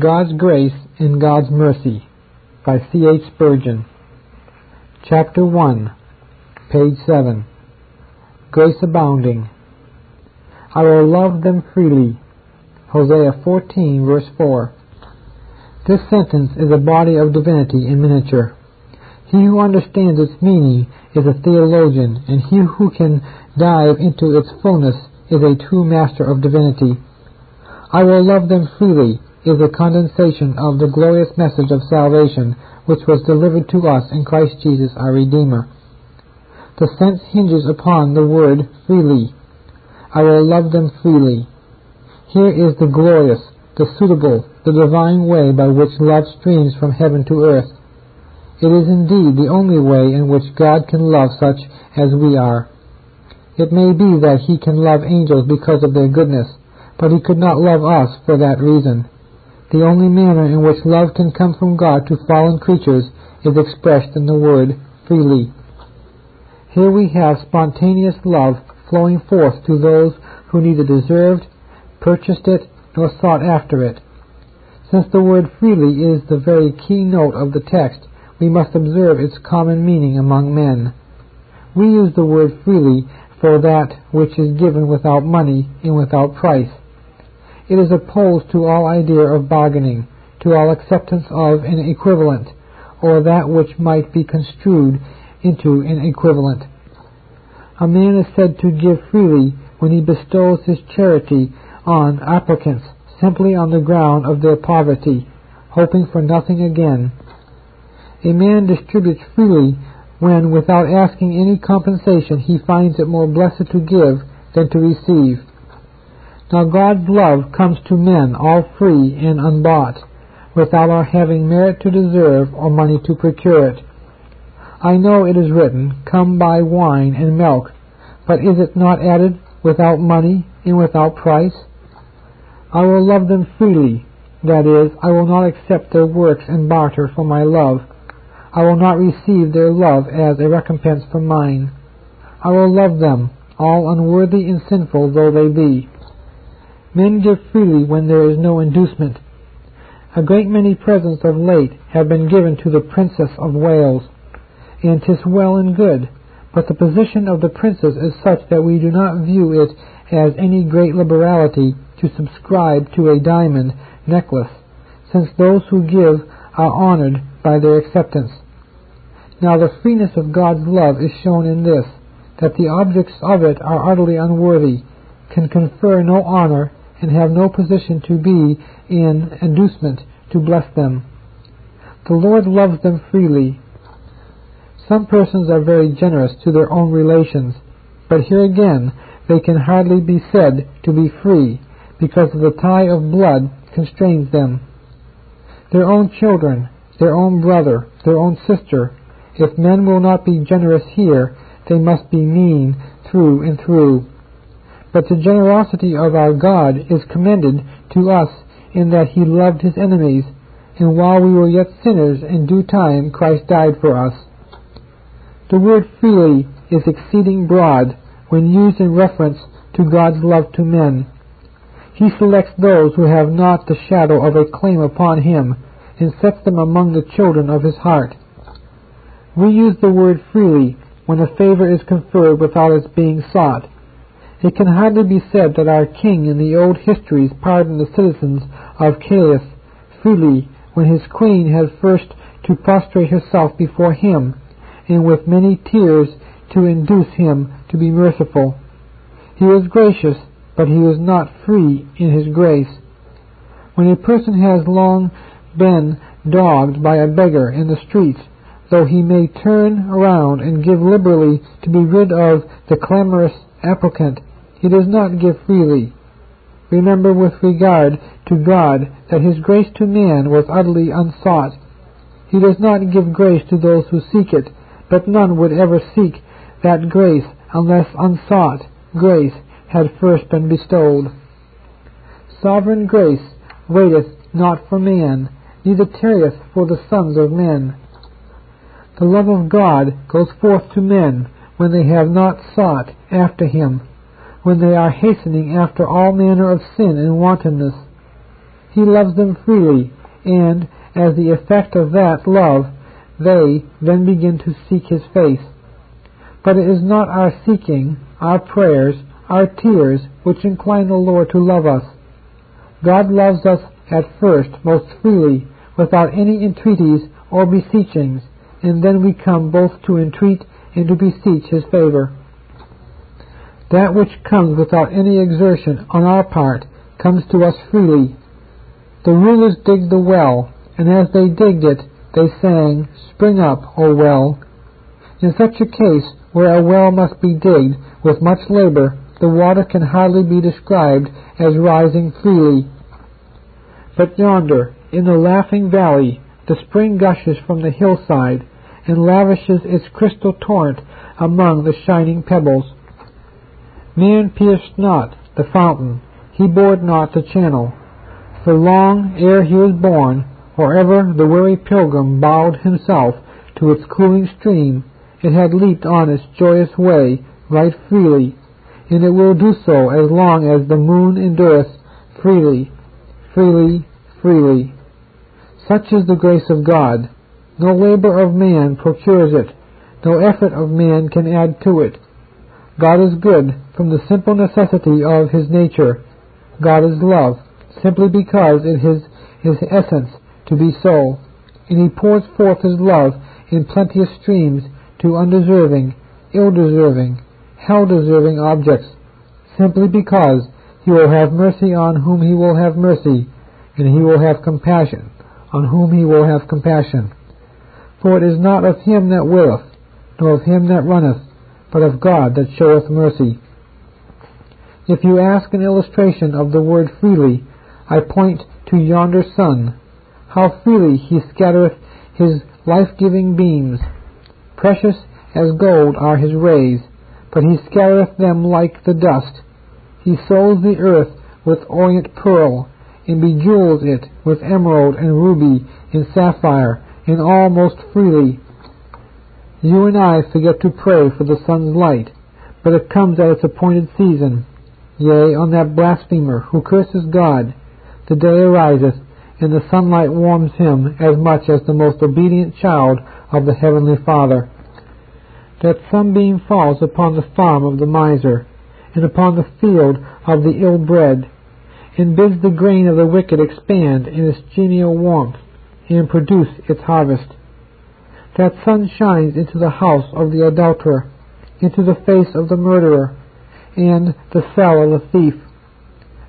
God's Grace and God's Mercy by C. H. Spurgeon. Chapter 1, page 7. Grace Abounding. I will love them freely. Hosea 14, verse 4. This sentence is a body of divinity in miniature. He who understands its meaning is a theologian, and he who can dive into its fullness is a true master of divinity. I will love them freely is a condensation of the glorious message of salvation which was delivered to us in Christ Jesus our Redeemer. The sense hinges upon the word freely. I will love them freely. Here is the glorious, the suitable, the divine way by which love streams from heaven to earth. It is indeed the only way in which God can love such as we are. It may be that he can love angels because of their goodness, but he could not love us for that reason. The only manner in which love can come from God to fallen creatures is expressed in the word freely. Here we have spontaneous love flowing forth to those who neither deserved, purchased it, nor sought after it. Since the word freely is the very key note of the text, we must observe its common meaning among men. We use the word freely for that which is given without money and without price. It is opposed to all idea of bargaining, to all acceptance of an equivalent, or that which might be construed into an equivalent. A man is said to give freely when he bestows his charity on applicants simply on the ground of their poverty, hoping for nothing again. A man distributes freely when, without asking any compensation, he finds it more blessed to give than to receive. Now God's love comes to men all free and unbought, without our having merit to deserve or money to procure it. I know it is written, Come buy wine and milk, but is it not added, without money and without price? I will love them freely, that is, I will not accept their works and barter for my love. I will not receive their love as a recompense for mine. I will love them, all unworthy and sinful though they be. Men give freely when there is no inducement. A great many presents of late have been given to the Princess of Wales, and 'tis well and good, but the position of the princess is such that we do not view it as any great liberality to subscribe to a diamond necklace, since those who give are honored by their acceptance. Now the freeness of God's love is shown in this, that the objects of it are utterly unworthy, can confer no honor, and have no position to be in inducement to bless them. The Lord loves them freely. Some persons are very generous to their own relations, but here again they can hardly be said to be free, because the tie of blood constrains them. Their own children, their own brother, their own sister, if men will not be generous here, they must be mean through and through. But the generosity of our God is commended to us in that he loved his enemies, and while we were yet sinners, in due time Christ died for us. The word freely is exceeding broad when used in reference to God's love to men. He selects those who have not the shadow of a claim upon him, and sets them among the children of his heart. We use the word freely when a favor is conferred without its being sought, it can hardly be said that our king in the old histories pardoned the citizens of Calais freely when his queen had first to prostrate herself before him, and with many tears to induce him to be merciful. He was gracious, but he was not free in his grace. When a person has long been dogged by a beggar in the streets, though he may turn around and give liberally to be rid of the clamorous applicant, he does not give freely. Remember with regard to God that his grace to man was utterly unsought. He does not give grace to those who seek it, but none would ever seek that grace unless unsought grace had first been bestowed. Sovereign grace waiteth not for man, neither tarrieth for the sons of men. The love of God goes forth to men when they have not sought after him when they are hastening after all manner of sin and wantonness. He loves them freely, and, as the effect of that love, they then begin to seek His face. But it is not our seeking, our prayers, our tears, which incline the Lord to love us. God loves us at first most freely, without any entreaties or beseechings, and then we come both to entreat and to beseech His favor. That which comes without any exertion on our part comes to us freely. The rulers digged the well, and as they digged it, they sang, Spring up, O well. In such a case, where a well must be digged with much labor, the water can hardly be described as rising freely. But yonder, in the laughing valley, the spring gushes from the hillside and lavishes its crystal torrent among the shining pebbles. Man pierced not the fountain, he bored not the channel. For long ere he was born, or ever the weary pilgrim bowed himself to its cooling stream, it had leaped on its joyous way right freely, and it will do so as long as the moon endureth freely, freely, freely. Such is the grace of God. No labor of man procures it, no effort of man can add to it. God is good from the simple necessity of his nature. God is love, simply because it is his essence to be so, and he pours forth his love in plenteous streams to undeserving, ill-deserving, hell-deserving objects, simply because he will have mercy on whom he will have mercy, and he will have compassion on whom he will have compassion. For it is not of him that willeth, nor of him that runneth, but of God that showeth mercy. If you ask an illustration of the word freely, I point to yonder sun. How freely he scattereth his life-giving beams. Precious as gold are his rays, but he scattereth them like the dust. He sows the earth with orient pearl, and bejewels it with emerald and ruby and sapphire, and all most freely. You and I forget to pray for the sun's light, but it comes at its appointed season. Yea, on that blasphemer who curses God, the day ariseth, and the sunlight warms him as much as the most obedient child of the heavenly Father. That sunbeam falls upon the farm of the miser, and upon the field of the ill-bred, and bids the grain of the wicked expand in its genial warmth, and produce its harvest. That sun shines into the house of the adulterer, into the face of the murderer, and the cell of the thief.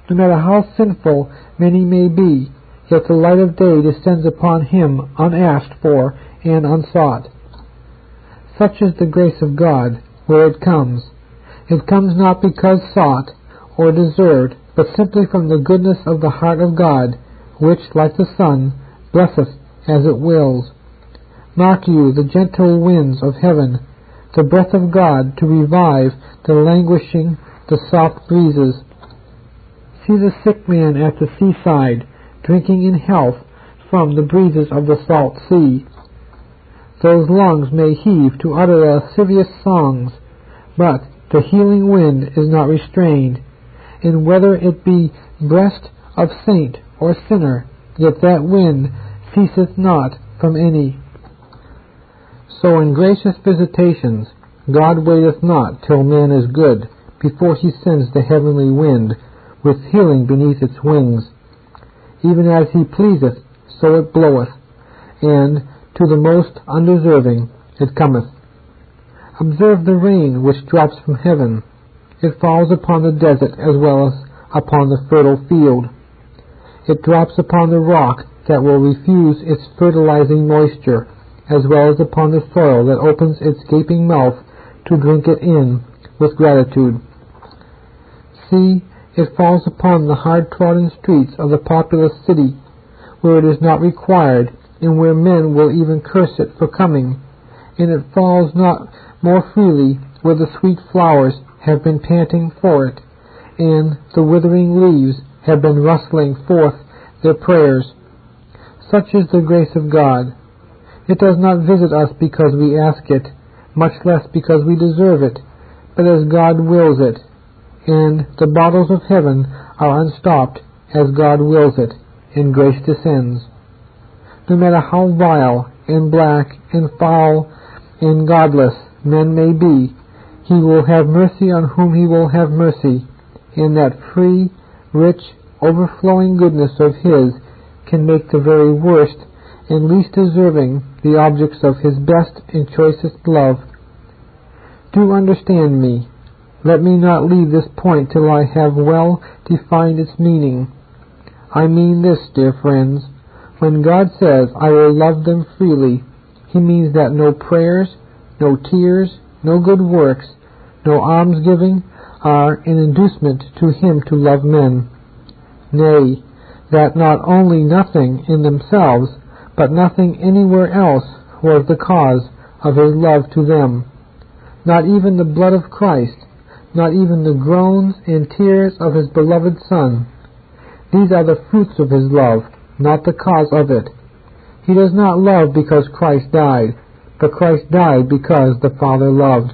No matter how sinful many may be, yet the light of day descends upon him unasked for and unsought. Such is the grace of God, where it comes. It comes not because sought or deserved, but simply from the goodness of the heart of God, which, like the sun, blesseth as it wills. Mark you the gentle winds of heaven, the breath of God to revive the languishing, the soft breezes. See the sick man at the seaside, drinking in health from the breezes of the salt sea. Those lungs may heave to utter lascivious songs, but the healing wind is not restrained, and whether it be breast of saint or sinner, yet that wind ceaseth not from any. So in gracious visitations God waiteth not till man is good, before he sends the heavenly wind, with healing beneath its wings. Even as he pleaseth, so it bloweth, and to the most undeserving it cometh. Observe the rain which drops from heaven. It falls upon the desert as well as upon the fertile field. It drops upon the rock that will refuse its fertilizing moisture, as well as upon the soil that opens its gaping mouth to drink it in with gratitude. See, it falls upon the hard-trodden streets of the populous city, where it is not required, and where men will even curse it for coming, and it falls not more freely where the sweet flowers have been panting for it, and the withering leaves have been rustling forth their prayers. Such is the grace of God. It does not visit us because we ask it, much less because we deserve it, but as God wills it, and the bottles of heaven are unstopped as God wills it, and grace descends. No matter how vile and black and foul and godless men may be, he will have mercy on whom he will have mercy, and that free, rich, overflowing goodness of his can make the very worst and least deserving the objects of his best and choicest love. Do understand me. Let me not leave this point till I have well defined its meaning. I mean this, dear friends. When God says, I will love them freely, he means that no prayers, no tears, no good works, no almsgiving are an inducement to him to love men. Nay, that not only nothing in themselves, but nothing anywhere else was the cause of his love to them. Not even the blood of Christ, not even the groans and tears of his beloved Son. These are the fruits of his love, not the cause of it. He does not love because Christ died, but Christ died because the Father loved.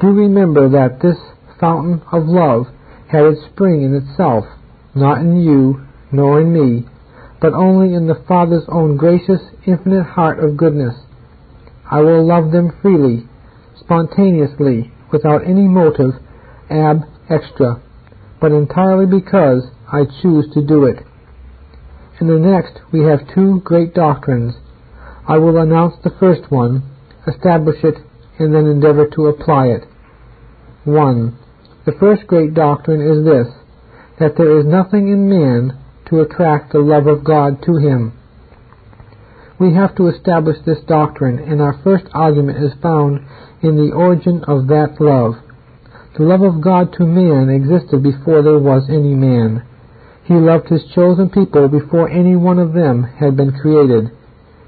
Do remember that this fountain of love had its spring in itself, not in you, nor in me, but only in the Father's own gracious, infinite heart of goodness. I will love them freely, spontaneously, without any motive ab extra, but entirely because I choose to do it. In the next we have two great doctrines. I will announce the first one, establish it, and then endeavor to apply it. 1. The first great doctrine is this, that there is nothing in man to attract the love of God to him. We have to establish this doctrine, and our first argument is found in the origin of that love. The love of God to man existed before there was any man. He loved his chosen people before any one of them had been created.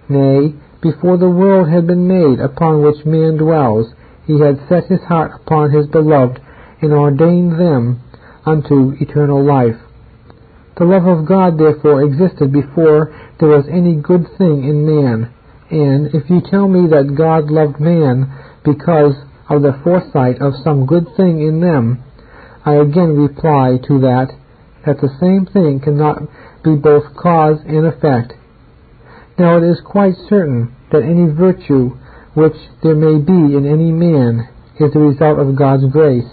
Nay, before the world had been made upon which man dwells, he had set his heart upon his beloved, and ordained them unto eternal life. The love of God therefore existed before there was any good thing in man, and if you tell me that God loved man because of the foresight of some good thing in them, I again reply to that that the same thing cannot be both cause and effect. Now it is quite certain that any virtue which there may be in any man is the result of God's grace.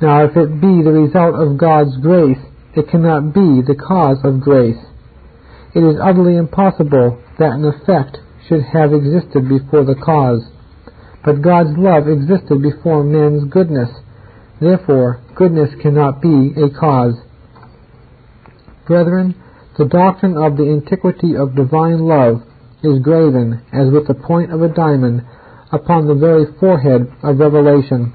Now if it be the result of God's grace, it cannot be the cause of grace. It is utterly impossible that an effect should have existed before the cause. But God's love existed before man's goodness. Therefore, goodness cannot be a cause. Brethren, the doctrine of the antiquity of divine love is graven, as with the point of a diamond, upon the very forehead of Revelation.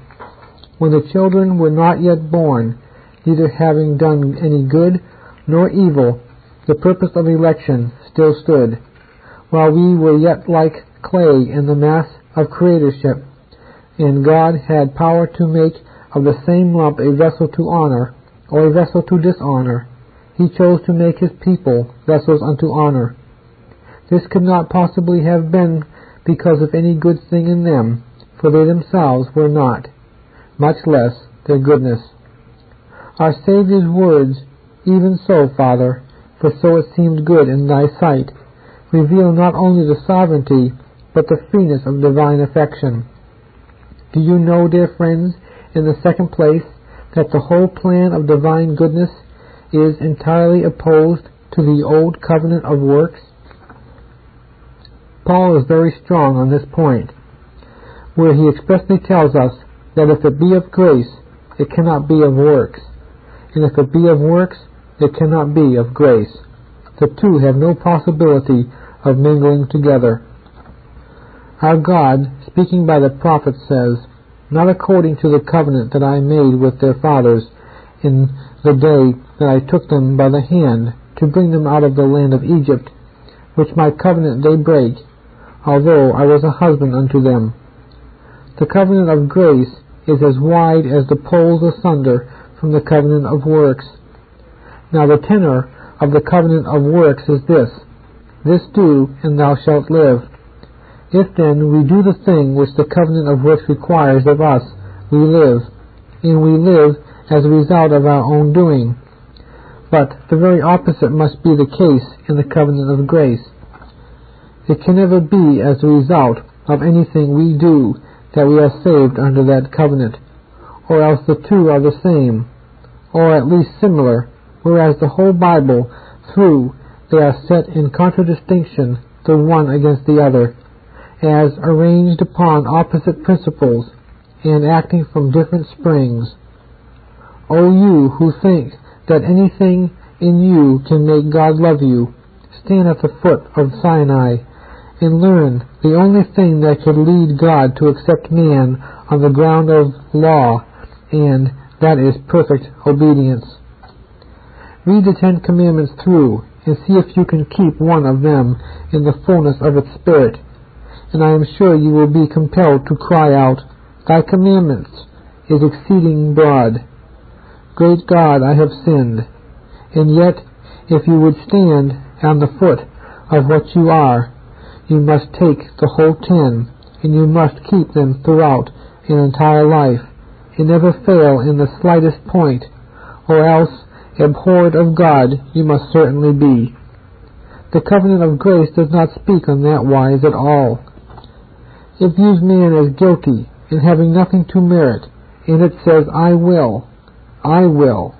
When the children were not yet born, neither having done any good nor evil, the purpose of election still stood, while we were yet like clay in the mass of creatorship, and God had power to make of the same lump a vessel to honor, or a vessel to dishonor. He chose to make his people vessels unto honor. This could not possibly have been because of any good thing in them, for they themselves were not, much less their goodness our Saviour's words, Even so, Father, for so it seemed good in thy sight, reveal not only the sovereignty, but the freeness of divine affection. Do you know, dear friends, in the second place, that the whole plan of divine goodness is entirely opposed to the old covenant of works? Paul is very strong on this point, where he expressly tells us that if it be of grace, it cannot be of works and if it be of works, it cannot be of grace. The two have no possibility of mingling together. Our God, speaking by the prophet, says, Not according to the covenant that I made with their fathers in the day that I took them by the hand to bring them out of the land of Egypt, which my covenant they break, although I was a husband unto them. The covenant of grace is as wide as the poles asunder from the covenant of works. Now the tenor of the covenant of works is this, This do, and thou shalt live. If then we do the thing which the covenant of works requires of us, we live, and we live as a result of our own doing. But the very opposite must be the case in the covenant of grace. It can never be as a result of anything we do that we are saved under that covenant, or else the two are the same, or at least similar, whereas the whole Bible through they are set in contradistinction the one against the other, as arranged upon opposite principles and acting from different springs. O you who think that anything in you can make God love you, stand at the foot of Sinai and learn the only thing that could lead God to accept man on the ground of law, and that is perfect obedience. Read the Ten Commandments through and see if you can keep one of them in the fullness of its spirit, and I am sure you will be compelled to cry out, Thy commandments is exceeding broad. Great God, I have sinned. And yet, if you would stand on the foot of what you are, you must take the whole ten, and you must keep them throughout an entire life, and never fail in the slightest point, or else abhorred of God you must certainly be. The covenant of grace does not speak on that wise at all. It views man as guilty and having nothing to merit, and it says, I will, I will.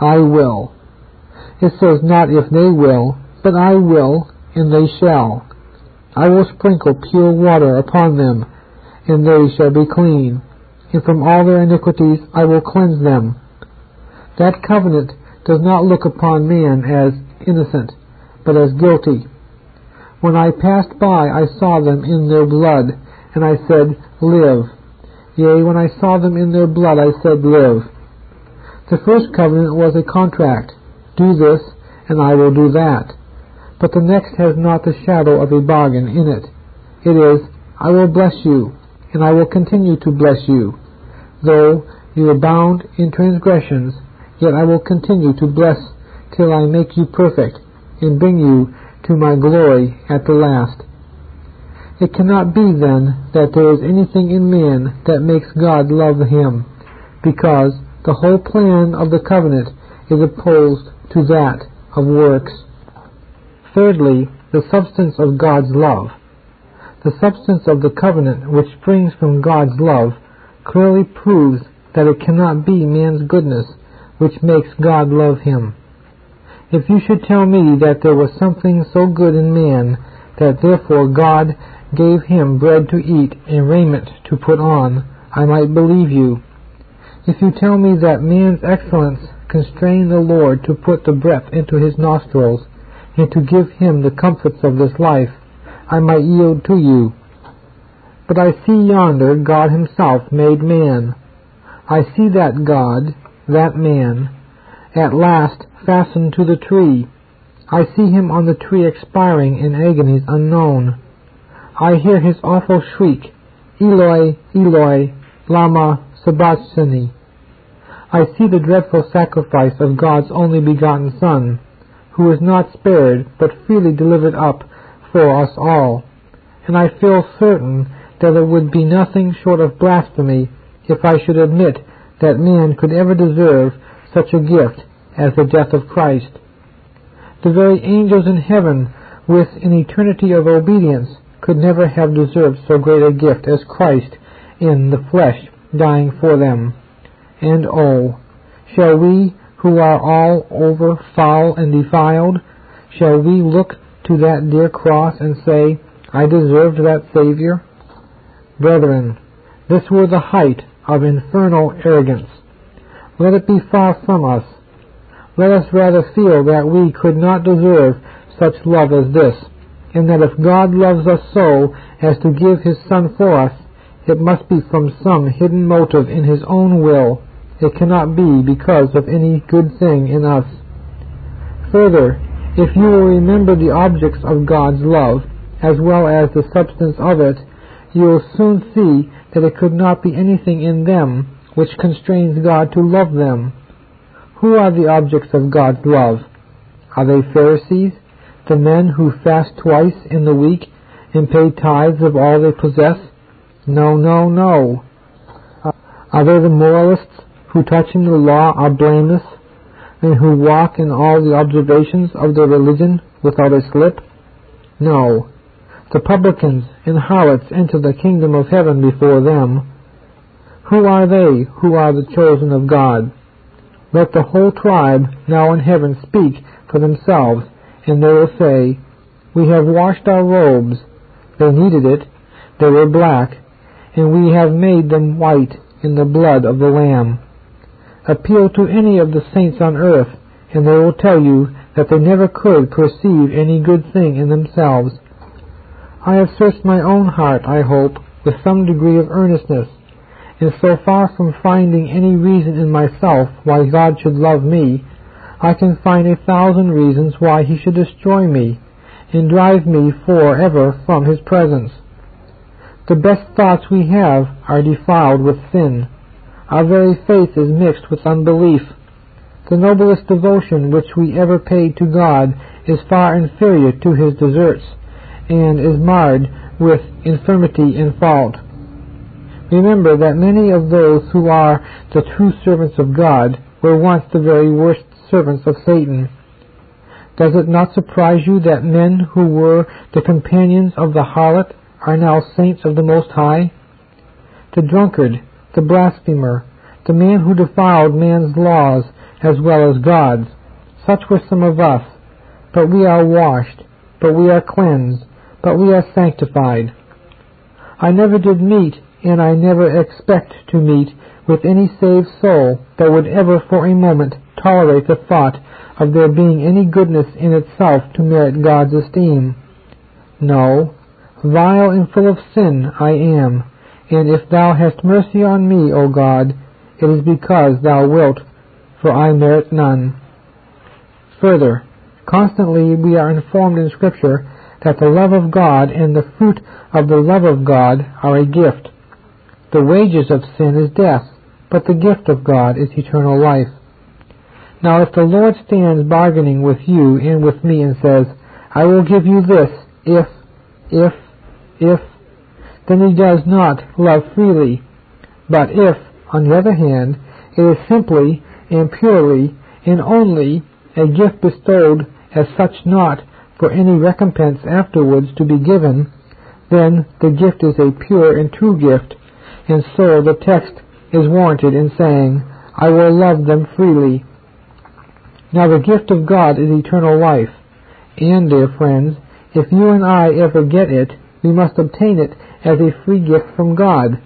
I will. It says not if they will, but I will, and they shall. I will sprinkle pure water upon them, and they shall be clean. And from all their iniquities I will cleanse them. That covenant does not look upon man as innocent, but as guilty. When I passed by, I saw them in their blood, and I said, Live. Yea, when I saw them in their blood, I said, Live. The first covenant was a contract. Do this, and I will do that. But the next has not the shadow of a bargain in it. It is, I will bless you, and I will continue to bless you. Though you abound in transgressions, yet I will continue to bless till I make you perfect, and bring you to my glory at the last. It cannot be then that there is anything in man that makes God love him, because the whole plan of the covenant is opposed to that of works. Thirdly, the substance of God's love. The substance of the covenant which springs from God's love clearly proves that it cannot be man's goodness which makes God love him. If you should tell me that there was something so good in man that therefore God gave him bread to eat and raiment to put on, I might believe you. If you tell me that man's excellence constrained the Lord to put the breath into his nostrils, and to give him the comforts of this life, I might yield to you. But I see yonder God himself made man. I see that God, that man, at last fastened to the tree. I see him on the tree expiring in agonies unknown. I hear his awful shriek, Eloi, Eloi, lama sabachthani. I see the dreadful sacrifice of God's only begotten Son, who was not spared, but freely delivered up for us all. And I feel certain that it would be nothing short of blasphemy if I should admit that man could ever deserve such a gift as the death of Christ. The very angels in heaven, with an eternity of obedience, could never have deserved so great a gift as Christ in the flesh dying for them. And oh, shall we, who are all over foul and defiled, shall we look to that dear cross and say, I deserved that Savior? Brethren, this were the height of infernal arrogance. Let it be far from us. Let us rather feel that we could not deserve such love as this, and that if God loves us so as to give His Son for us, it must be from some hidden motive in His own will. It cannot be because of any good thing in us. Further, if you will remember the objects of God's love, as well as the substance of it, you will soon see that it could not be anything in them which constrains God to love them. Who are the objects of God's love? Are they Pharisees, the men who fast twice in the week and pay tithes of all they possess? No, no, no. Uh, are they the moralists who touching the law are blameless, and who walk in all the observations of their religion without a slip? No. The publicans and harlots enter the kingdom of heaven before them. Who are they who are the chosen of God? Let the whole tribe now in heaven speak for themselves, and they will say, We have washed our robes. They needed it. They were black, and we have made them white in the blood of the Lamb. Appeal to any of the saints on earth, and they will tell you that they never could perceive any good thing in themselves. I have searched my own heart, I hope, with some degree of earnestness, and so far from finding any reason in myself why God should love me, I can find a thousand reasons why he should destroy me, and drive me for ever from his presence. The best thoughts we have are defiled with sin. Our very faith is mixed with unbelief. The noblest devotion which we ever paid to God is far inferior to his deserts, and is marred with infirmity and fault. Remember that many of those who are the true servants of God were once the very worst servants of Satan. Does it not surprise you that men who were the companions of the harlot are now saints of the Most High? The drunkard, the blasphemer, the man who defiled man's laws as well as God's, such were some of us. But we are washed, but we are cleansed, but we are sanctified. I never did meet, and I never expect to meet, with any saved soul that would ever for a moment tolerate the thought of there being any goodness in itself to merit God's esteem. No, vile and full of sin I am, and if thou hast mercy on me, O God, it is because thou wilt, for I merit none. Further, constantly we are informed in Scripture that the love of God and the fruit of the love of God are a gift. The wages of sin is death, but the gift of God is eternal life. Now if the Lord stands bargaining with you and with me and says, I will give you this if, if, if, then he does not love freely. But if, on the other hand, it is simply and purely and only a gift bestowed as such not for any recompense afterwards to be given, then the gift is a pure and true gift, and so the text is warranted in saying, I will love them freely. Now the gift of God is eternal life, and, dear friends, if you and I ever get it, we must obtain it as a free gift from God,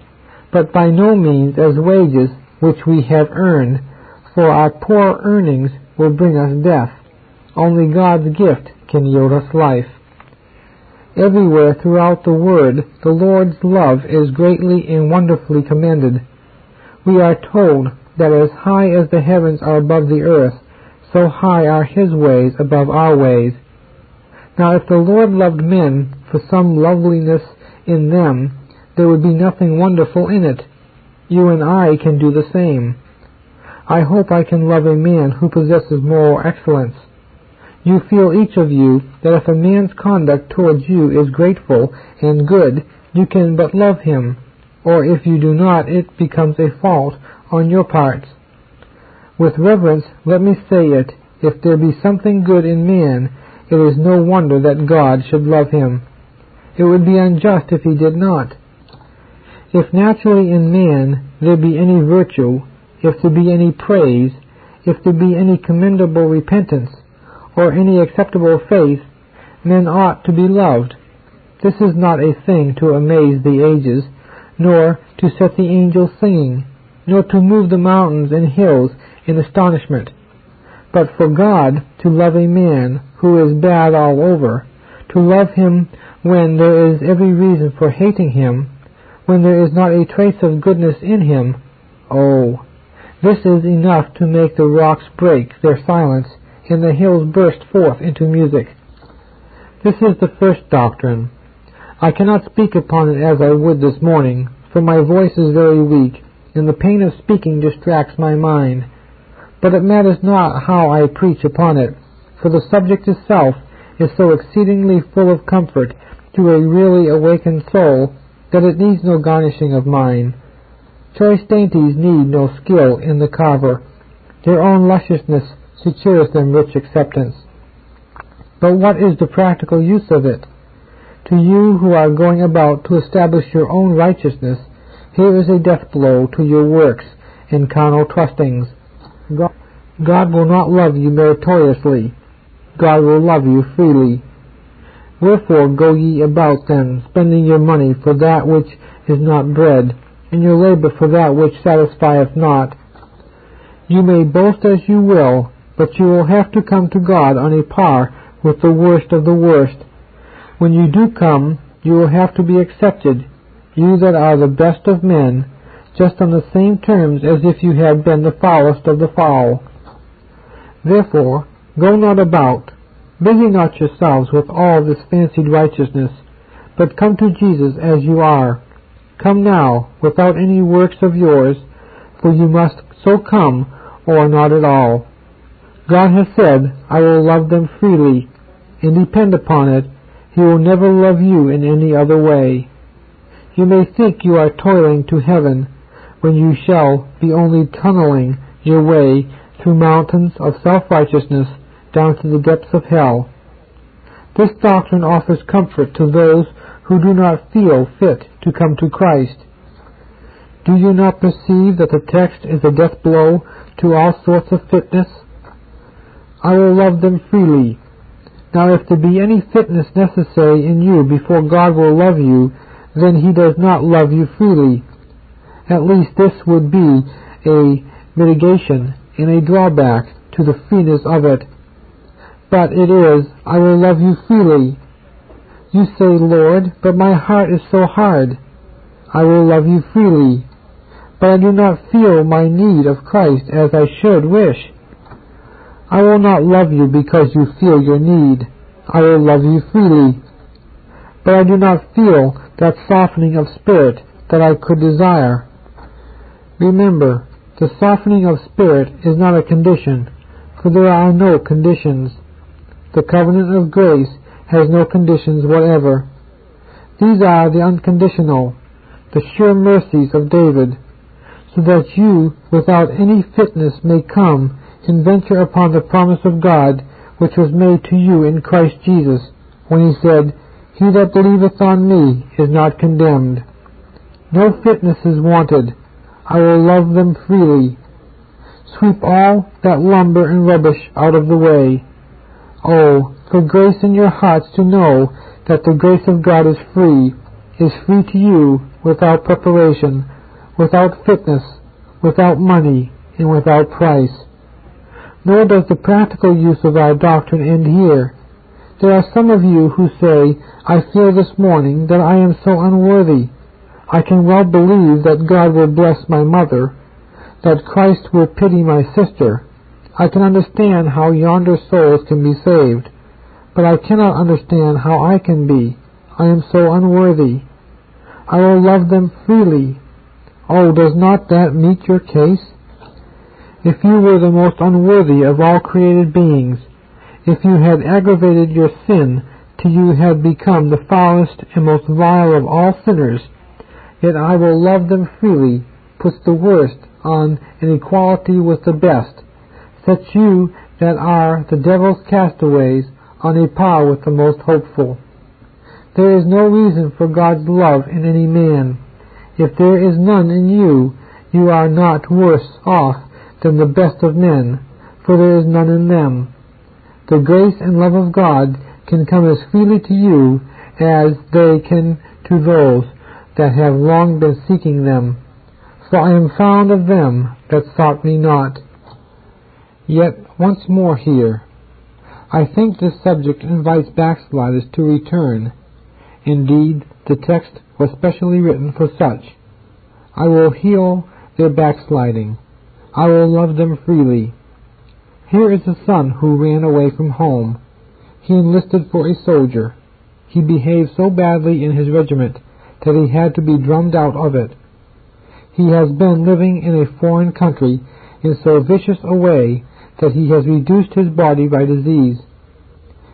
but by no means as wages which we have earned, for our poor earnings will bring us death. Only God's gift can yield us life. Everywhere throughout the Word, the Lord's love is greatly and wonderfully commended. We are told that as high as the heavens are above the earth, so high are his ways above our ways. Now if the Lord loved men for some loveliness in them, there would be nothing wonderful in it. You and I can do the same. I hope I can love a man who possesses moral excellence. You feel each of you that if a man's conduct towards you is grateful and good, you can but love him, or if you do not, it becomes a fault on your part. With reverence let me say it, if there be something good in man, it is no wonder that God should love him. It would be unjust if he did not. If naturally in man there be any virtue, if there be any praise, if there be any commendable repentance, or any acceptable faith, men ought to be loved. This is not a thing to amaze the ages, nor to set the angels singing, nor to move the mountains and hills in astonishment. But for God to love a man who is bad all over, to love him when there is every reason for hating him, when there is not a trace of goodness in him, oh, this is enough to make the rocks break their silence and the hills burst forth into music. This is the first doctrine. I cannot speak upon it as I would this morning, for my voice is very weak, and the pain of speaking distracts my mind. But it matters not how I preach upon it, for the subject itself is so exceedingly full of comfort to a really awakened soul that it needs no garnishing of mine. Choice dainties need no skill in the carver. Their own lusciousness secures them rich acceptance. But what is the practical use of it? To you who are going about to establish your own righteousness, here is a death blow to your works and carnal trustings. God will not love you meritoriously. God will love you freely. Wherefore go ye about then, spending your money for that which is not bread, and your labor for that which satisfieth not. You may boast as you will, but you will have to come to God on a par with the worst of the worst. When you do come, you will have to be accepted, you that are the best of men, just on the same terms as if you had been the foulest of the foul. Therefore, go not about, busy not yourselves with all this fancied righteousness, but come to Jesus as you are. Come now, without any works of yours, for you must so come, or not at all. God has said, I will love them freely, and depend upon it, He will never love you in any other way. You may think you are toiling to heaven, when you shall be only tunneling your way through mountains of self-righteousness down to the depths of hell. This doctrine offers comfort to those who do not feel fit to come to Christ. Do you not perceive that the text is a death blow to all sorts of fitness? I will love them freely. Now if there be any fitness necessary in you before God will love you, then he does not love you freely. At least this would be a mitigation and a drawback to the freeness of it. But it is, I will love you freely. You say, Lord, but my heart is so hard. I will love you freely. But I do not feel my need of Christ as I should wish. I will not love you because you feel your need. I will love you freely. But I do not feel that softening of spirit that I could desire. Remember, the softening of spirit is not a condition, for there are no conditions. The covenant of grace has no conditions whatever. These are the unconditional, the sure mercies of David, so that you, without any fitness, may come can venture upon the promise of God which was made to you in Christ Jesus, when he said, He that believeth on me is not condemned. No fitness is wanted. I will love them freely. Sweep all that lumber and rubbish out of the way. Oh, for grace in your hearts to know that the grace of God is free, is free to you, without preparation, without fitness, without money, and without price. Nor does the practical use of our doctrine end here. There are some of you who say, I feel this morning that I am so unworthy. I can well believe that God will bless my mother, that Christ will pity my sister. I can understand how yonder souls can be saved, but I cannot understand how I can be. I am so unworthy. I will love them freely. Oh, does not that meet your case? If you were the most unworthy of all created beings, if you had aggravated your sin till you had become the foulest and most vile of all sinners, yet I will love them freely, puts the worst on an equality with the best, sets you that are the devil's castaways on a par with the most hopeful. There is no reason for God's love in any man. If there is none in you, you are not worse off than the best of men, for there is none in them. The grace and love of God can come as freely to you as they can to those that have long been seeking them. For I am found of them that sought me not. Yet once more here, I think this subject invites backsliders to return. Indeed, the text was specially written for such. I will heal their backsliding. I will love them freely. Here is a son who ran away from home. He enlisted for a soldier. He behaved so badly in his regiment that he had to be drummed out of it. He has been living in a foreign country in so vicious a way that he has reduced his body by disease.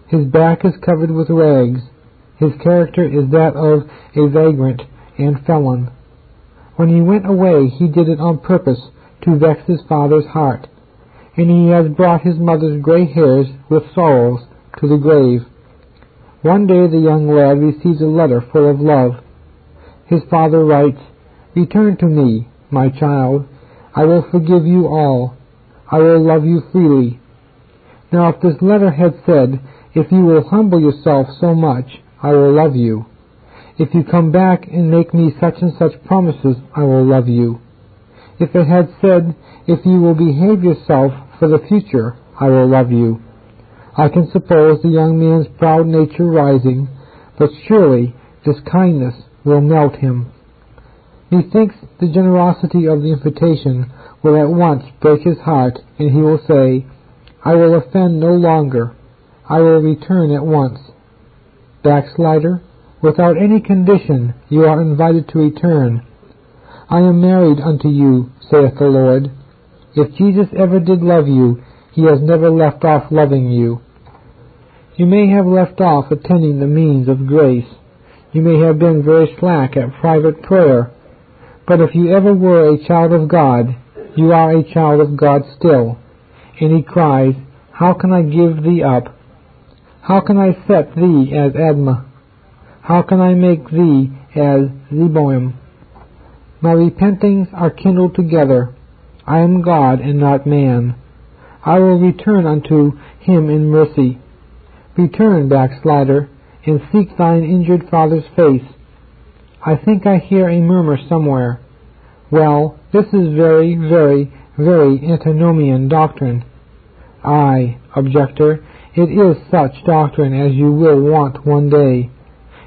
His back is covered with rags. His character is that of a vagrant and felon. When he went away, he did it on purpose to vex his father's heart, and he has brought his mother's gray hairs with sorrows to the grave. One day the young lad receives a letter full of love. His father writes, Return to me, my child. I will forgive you all. I will love you freely. Now if this letter had said, If you will humble yourself so much, I will love you. If you come back and make me such and such promises, I will love you. If it had said, If you will behave yourself for the future, I will love you. I can suppose the young man's proud nature rising, but surely this kindness will melt him. Methinks the generosity of the invitation will at once break his heart, and he will say, I will offend no longer. I will return at once. Backslider, without any condition you are invited to return. I am married unto you, saith the Lord. If Jesus ever did love you, he has never left off loving you. You may have left off attending the means of grace. You may have been very slack at private prayer. But if you ever were a child of God, you are a child of God still. And he cries, How can I give thee up? How can I set thee as Admah? How can I make thee as Zeboim? My repentings are kindled together. I am God and not man. I will return unto him in mercy. Return, backslider, and seek thine injured father's face. I think I hear a murmur somewhere. Well, this is very, very, very antinomian doctrine. Ay, objector, it is such doctrine as you will want one day.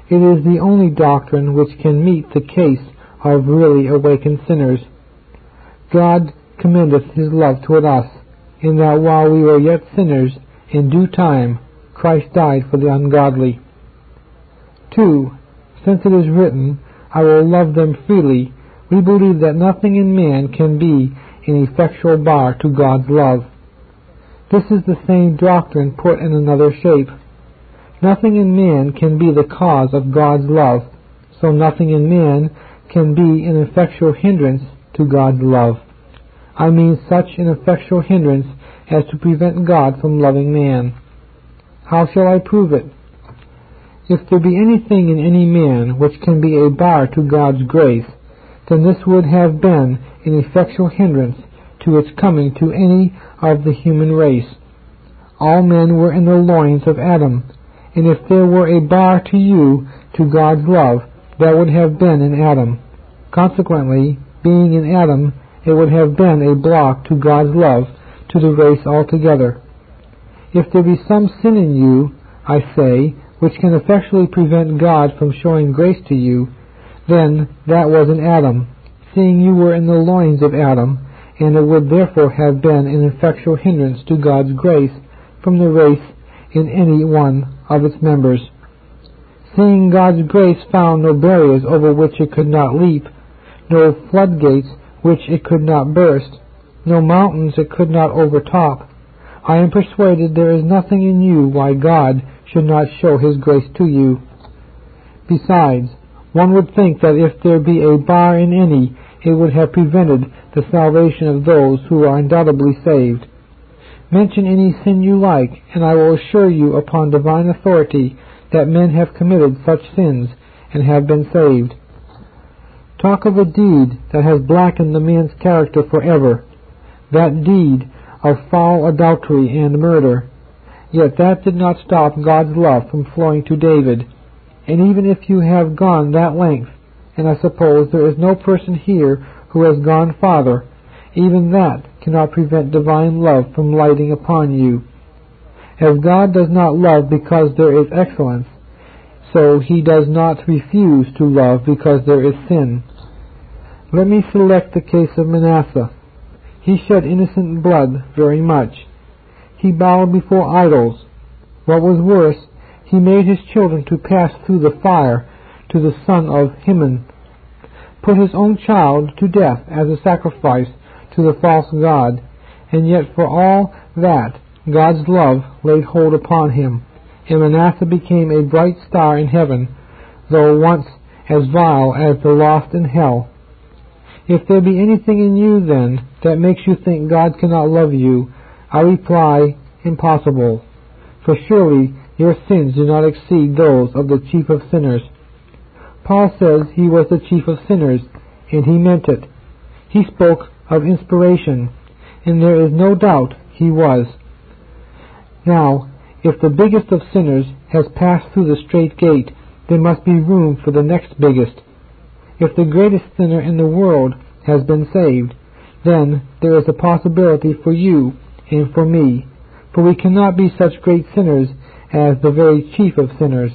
It is the only doctrine which can meet the case of really awakened sinners. God commendeth his love toward us, in that while we were yet sinners, in due time Christ died for the ungodly. 2. Since it is written, I will love them freely, we believe that nothing in man can be an effectual bar to God's love. This is the same doctrine put in another shape. Nothing in man can be the cause of God's love, so nothing in man can be an effectual hindrance to God's love. I mean such an effectual hindrance as to prevent God from loving man. How shall I prove it? If there be anything in any man which can be a bar to God's grace, then this would have been an effectual hindrance to its coming to any of the human race. All men were in the loins of Adam, and if there were a bar to you to God's love, that would have been in Adam. Consequently, being in Adam, it would have been a block to God's love to the race altogether. If there be some sin in you, I say, which can effectually prevent God from showing grace to you, then that was in Adam, seeing you were in the loins of Adam, and it would therefore have been an effectual hindrance to God's grace from the race in any one of its members. Seeing God's grace found no barriers over which it could not leap, no floodgates which it could not burst, no mountains it could not overtop, I am persuaded there is nothing in you why God should not show his grace to you. Besides, one would think that if there be a bar in any, it would have prevented the salvation of those who are undoubtedly saved. Mention any sin you like, and I will assure you upon divine authority that men have committed such sins and have been saved. Talk of a deed that has blackened the man's character forever. That deed of foul adultery and murder. Yet that did not stop God's love from flowing to David. And even if you have gone that length, and I suppose there is no person here who has gone farther, even that cannot prevent divine love from lighting upon you. As God does not love because there is excellence, so he does not refuse to love because there is sin. Let me select the case of Manasseh. He shed innocent blood very much. He bowed before idols. What was worse, he made his children to pass through the fire to the son of Hinnom, put his own child to death as a sacrifice to the false god, and yet for all that God's love laid hold upon him, and Manasseh became a bright star in heaven, though once as vile as the lost in hell. If there be anything in you, then, that makes you think God cannot love you, I reply, Impossible. For surely your sins do not exceed those of the chief of sinners. Paul says he was the chief of sinners, and he meant it. He spoke of inspiration, and there is no doubt he was. Now, if the biggest of sinners has passed through the strait gate, there must be room for the next biggest. If the greatest sinner in the world has been saved, then there is a possibility for you and for me, for we cannot be such great sinners as the very chief of sinners.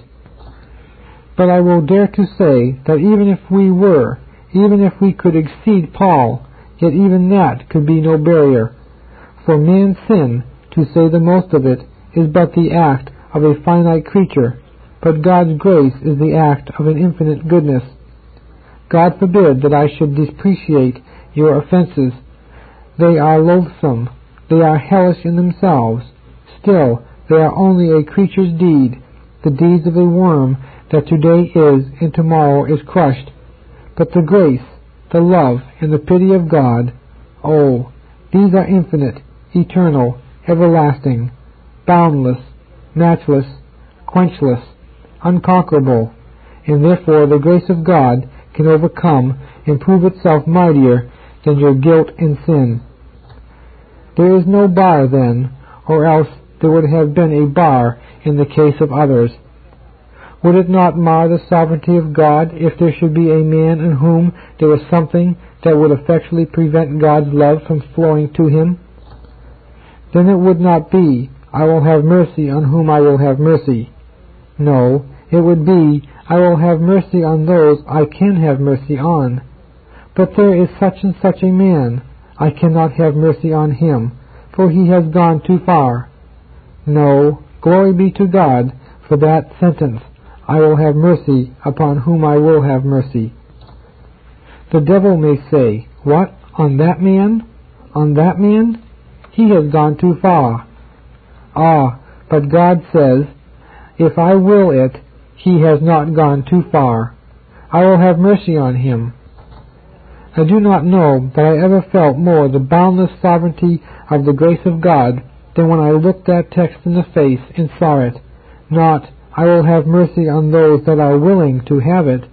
But I will dare to say that even if we were, even if we could exceed Paul, yet even that could be no barrier. For man's sin, to say the most of it, is but the act of a finite creature, but God's grace is the act of an infinite goodness. God forbid that I should depreciate your offenses. They are loathsome, they are hellish in themselves. Still, they are only a creature's deed, the deeds of a worm that today is and tomorrow is crushed. But the grace, the love, and the pity of God, oh, these are infinite, eternal, everlasting, boundless, matchless, quenchless, unconquerable, and therefore the grace of God can overcome and prove itself mightier than your guilt and sin. There is no bar then, or else there would have been a bar in the case of others. Would it not mar the sovereignty of God if there should be a man in whom there was something that would effectually prevent God's love from flowing to him? Then it would not be, I will have mercy on whom I will have mercy. No, it would be, I will have mercy on those I can have mercy on. But there is such and such a man, I cannot have mercy on him, for he has gone too far. No, glory be to God for that sentence, I will have mercy upon whom I will have mercy. The devil may say, What, on that man? On that man? He has gone too far. Ah, but God says, If I will it, he has not gone too far. I will have mercy on him. I do not know that I ever felt more the boundless sovereignty of the grace of God than when I looked that text in the face and saw it, not, I will have mercy on those that are willing to have it,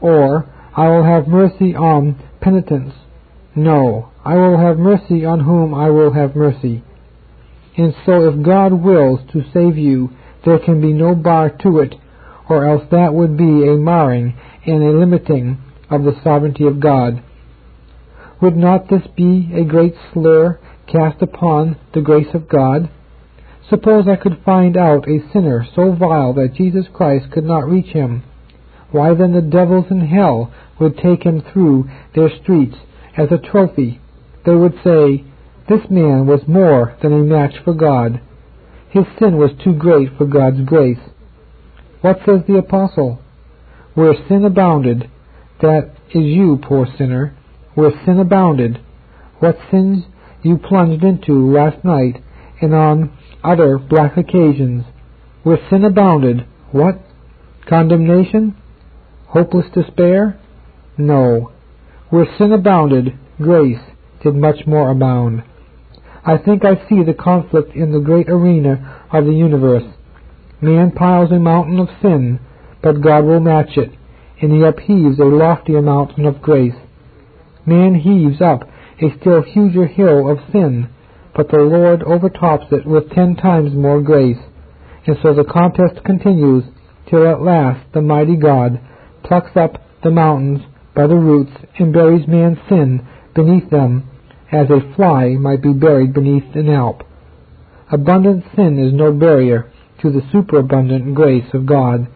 or, I will have mercy on penitents. No, I will have mercy on whom I will have mercy. And so if God wills to save you, there can be no bar to it, or else that would be a marring and a limiting of the sovereignty of God. Would not this be a great slur cast upon the grace of God? Suppose I could find out a sinner so vile that Jesus Christ could not reach him. Why then the devils in hell would take him through their streets as a trophy. They would say, This man was more than a match for God. His sin was too great for God's grace. What says the apostle? Where sin abounded, that is you, poor sinner, where sin abounded, what sins you plunged into last night and on other black occasions, where sin abounded, what? Condemnation? Hopeless despair? No. Where sin abounded, grace did much more abound. I think I see the conflict in the great arena of the universe. Man piles a mountain of sin, but God will match it, and he upheaves a loftier mountain of grace. Man heaves up a still huger hill of sin, but the Lord overtops it with ten times more grace. And so the contest continues till at last the mighty God plucks up the mountains by the roots and buries man's sin beneath them as a fly might be buried beneath an Alp. Abundant sin is no barrier to the superabundant grace of God.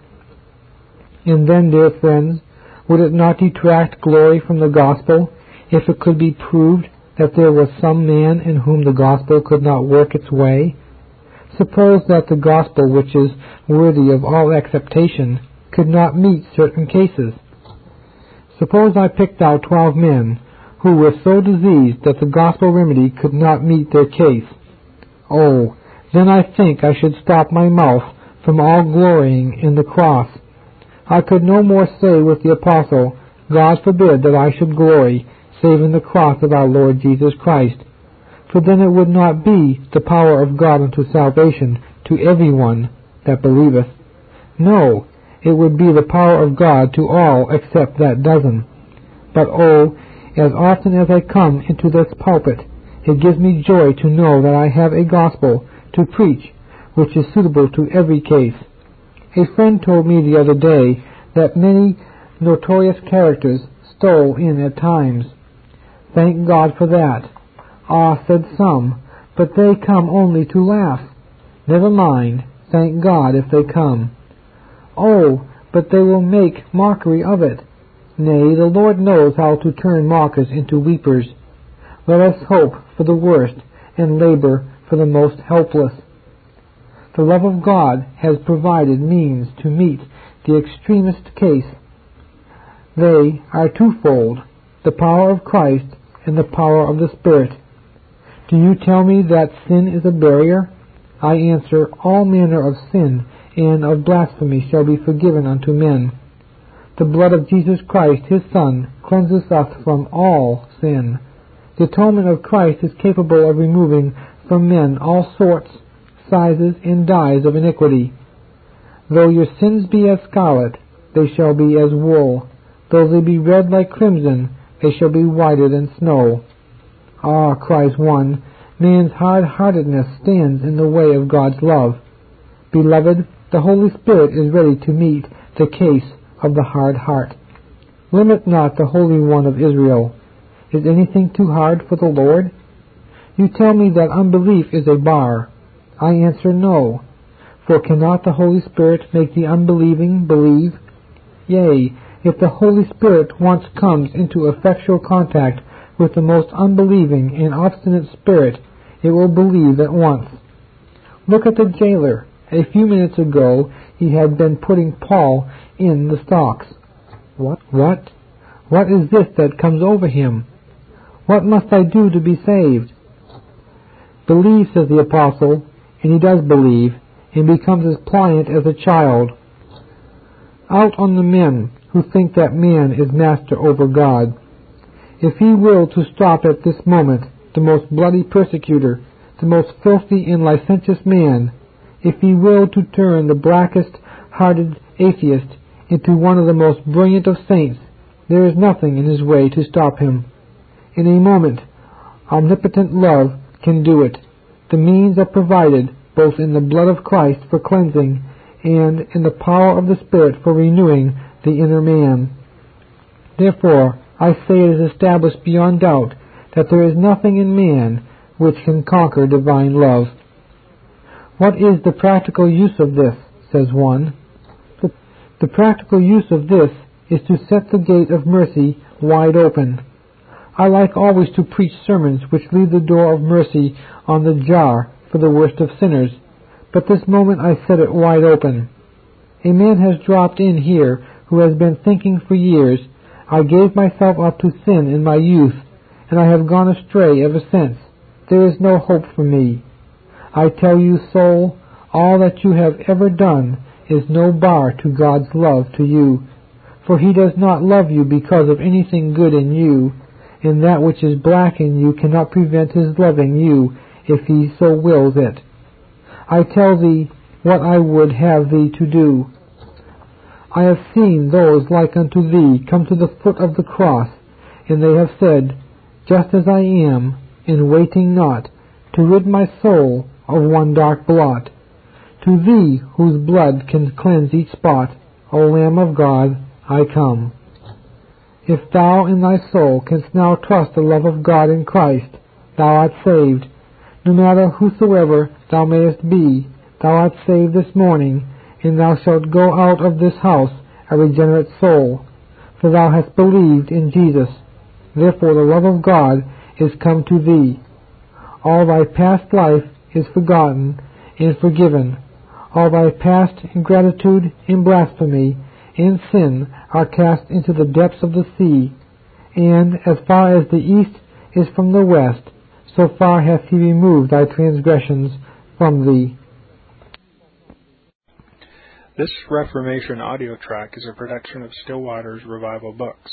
And then, dear friends, would it not detract glory from the gospel if it could be proved that there was some man in whom the gospel could not work its way? Suppose that the gospel which is worthy of all acceptation could not meet certain cases. Suppose I picked out twelve men who were so diseased that the gospel remedy could not meet their case. Oh, then I think I should stop my mouth from all glorying in the cross. I could no more say with the apostle, God forbid that I should glory save in the cross of our Lord Jesus Christ. for then it would not be the power of God unto salvation to every one that believeth. No, it would be the power of God to all except that dozen. But oh, as often as I come into this pulpit, it gives me joy to know that I have a gospel to preach which is suitable to every case. A friend told me the other day that many notorious characters stole in at times. Thank God for that. Ah, said some, but they come only to laugh. Never mind, thank God if they come. Oh, but they will make mockery of it. Nay, the Lord knows how to turn mockers into weepers. Let us hope for the worst and labor for the most helpless. The love of God has provided means to meet the extremest case. They are twofold, the power of Christ and the power of the Spirit. Do you tell me that sin is a barrier? I answer, all manner of sin and of blasphemy shall be forgiven unto men. The blood of Jesus Christ, his Son, cleanses us from all sin. The atonement of Christ is capable of removing from men all sorts, sizes, and dyes of iniquity. Though your sins be as scarlet, they shall be as wool. Though they be red like crimson, they shall be whiter than snow. Ah, cries one, man's hard-heartedness stands in the way of God's love. Beloved, the Holy Spirit is ready to meet the case of the hard heart. Limit not the Holy One of Israel. Is anything too hard for the Lord? You tell me that unbelief is a bar. I answer no. For cannot the Holy Spirit make the unbelieving believe? Yea, if the Holy Spirit once comes into effectual contact with the most unbelieving and obstinate spirit, it will believe at once. Look at the jailer. A few minutes ago he had been putting Paul in the stocks. What? What? What is this that comes over him? What must I do to be saved? Believe, says the apostle, and he does believe, and becomes as pliant as a child. Out on the men who think that man is master over God. If he will to stop at this moment the most bloody persecutor, the most filthy and licentious man, if he will to turn the blackest hearted atheist into one of the most brilliant of saints, there is nothing in his way to stop him. In a moment, omnipotent love can do it. The means are provided both in the blood of Christ for cleansing and in the power of the Spirit for renewing the inner man. Therefore, I say it is established beyond doubt that there is nothing in man which can conquer divine love. What is the practical use of this? says one. The, practical use of this is to set the gate of mercy wide open. I like always to preach sermons which leave the door of mercy on the jar for the worst of sinners, but this moment I set it wide open. A man has dropped in here who has been thinking for years I gave myself up to sin in my youth, and I have gone astray ever since. There is no hope for me. I tell you, soul, all that you have ever done is no bar to God's love to you, for he does not love you because of anything good in you, and that which is black in you cannot prevent his loving you if he so wills it. I tell thee what I would have thee to do. I have seen those like unto thee come to the foot of the cross, and they have said, Just as I am, in waiting not, to rid my soul of one dark blot. To thee, whose blood can cleanse each spot, O Lamb of God, I come. If thou in thy soul canst now trust the love of God in Christ, thou art saved. No matter whosoever thou mayest be, thou art saved this morning, and thou shalt go out of this house a regenerate soul, for thou hast believed in Jesus. Therefore the love of God is come to thee. All thy past life is forgotten and forgiven. All thy past ingratitude and blasphemy and sin are cast into the depths of the sea, and as far as the east is from the west, so far hath he removed thy transgressions from thee. This Reformation audio track is a production of Still Waters Revival Books.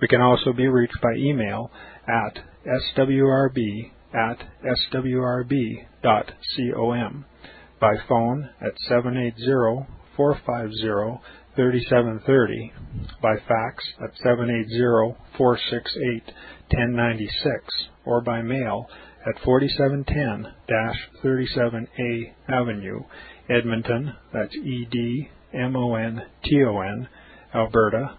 We can also be reached by email at swrb at swrb.com, by phone at 780 450 3730, by fax at 780 468 1096, or by mail at 4710 37A Avenue, Edmonton, that's E D M O N T O N, Alberta,